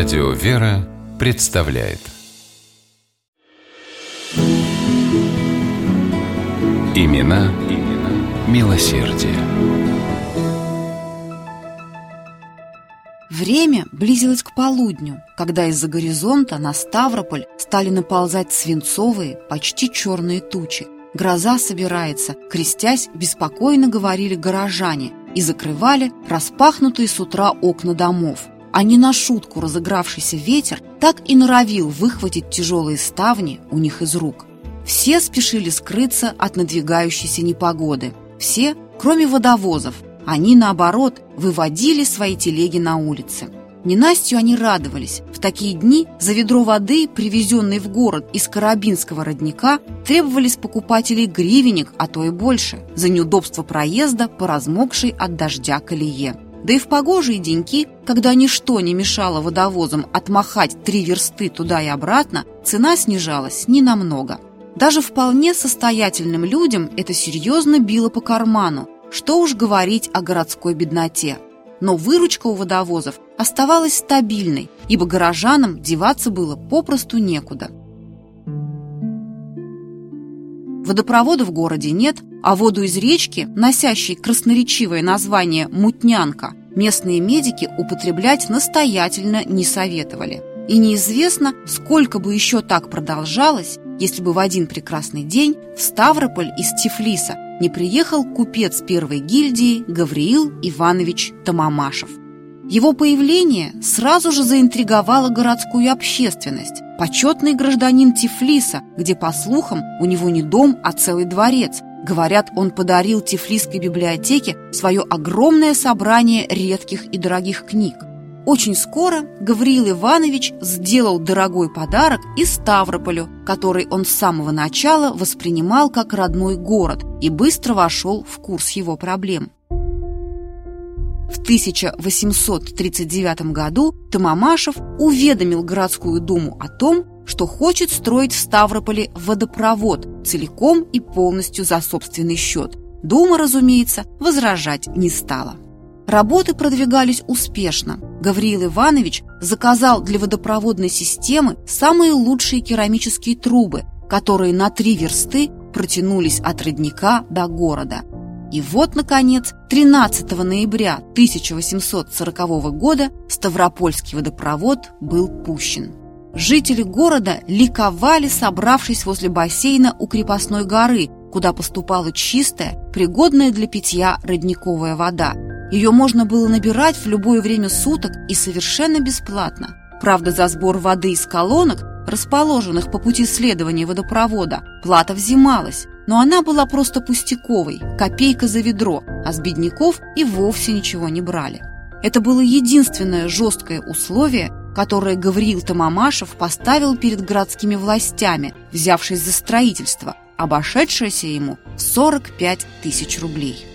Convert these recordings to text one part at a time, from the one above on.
Радио «Вера» представляет Имена, имена милосердие. Время близилось к полудню, когда из-за горизонта на Ставрополь стали наползать свинцовые, почти черные тучи. Гроза собирается, крестясь, беспокойно говорили горожане и закрывали распахнутые с утра окна домов. А не на шутку разыгравшийся ветер так и норовил выхватить тяжелые ставни у них из рук. Все спешили скрыться от надвигающейся непогоды. Все, кроме водовозов. Они, наоборот, выводили свои телеги на улицы. Ненастью они радовались. В такие дни за ведро воды, привезенной в город из Карабинского родника, требовались покупателей гривенник, а то и больше, за неудобство проезда по размокшей от дождя колее. Да и в погожие деньки, когда ничто не мешало водовозам отмахать три версты туда и обратно, цена снижалась ненамного. Даже вполне состоятельным людям это серьезно било по карману, что уж говорить о городской бедноте но выручка у водовозов оставалась стабильной, ибо горожанам деваться было попросту некуда. Водопровода в городе нет, а воду из речки, носящей красноречивое название «мутнянка», местные медики употреблять настоятельно не советовали. И неизвестно, сколько бы еще так продолжалось, если бы в один прекрасный день в Ставрополь из Тифлиса не приехал купец первой гильдии Гавриил Иванович Тамамашев. Его появление сразу же заинтриговало городскую общественность. Почетный гражданин Тифлиса, где, по слухам, у него не дом, а целый дворец. Говорят, он подарил Тифлисской библиотеке свое огромное собрание редких и дорогих книг. Очень скоро Гавриил Иванович сделал дорогой подарок и Ставрополю, который он с самого начала воспринимал как родной город и быстро вошел в курс его проблем. В 1839 году Тамамашев уведомил городскую думу о том, что хочет строить в Ставрополе водопровод целиком и полностью за собственный счет. Дума, разумеется, возражать не стала. Работы продвигались успешно. Гавриил Иванович заказал для водопроводной системы самые лучшие керамические трубы, которые на три версты протянулись от родника до города. И вот, наконец, 13 ноября 1840 года Ставропольский водопровод был пущен. Жители города ликовали, собравшись возле бассейна у крепостной горы, куда поступала чистая, пригодная для питья родниковая вода – ее можно было набирать в любое время суток и совершенно бесплатно. Правда, за сбор воды из колонок, расположенных по пути следования водопровода, плата взималась, но она была просто пустяковой, копейка за ведро, а с бедняков и вовсе ничего не брали. Это было единственное жесткое условие, которое Гавриил Тамамашев поставил перед городскими властями, взявшись за строительство, обошедшееся ему в 45 тысяч рублей.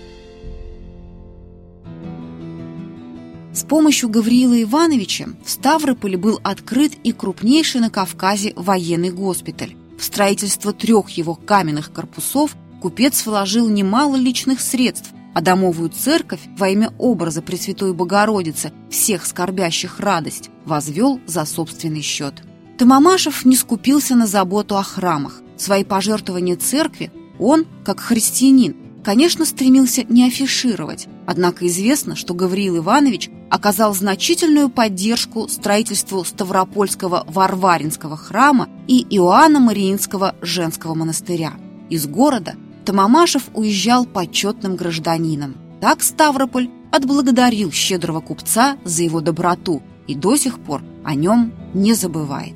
С помощью Гавриила Ивановича в Ставрополе был открыт и крупнейший на Кавказе военный госпиталь. В строительство трех его каменных корпусов купец вложил немало личных средств, а домовую церковь во имя образа Пресвятой Богородицы всех скорбящих радость возвел за собственный счет. Тамамашев не скупился на заботу о храмах. Свои пожертвования церкви он, как христианин, конечно, стремился не афишировать, однако известно, что Гавриил Иванович оказал значительную поддержку строительству Ставропольского Варваринского храма и Иоанна Мариинского женского монастыря. Из города Тамамашев уезжал почетным гражданином. Так Ставрополь отблагодарил щедрого купца за его доброту и до сих пор о нем не забывает.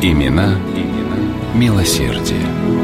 Имена, имена милосердие.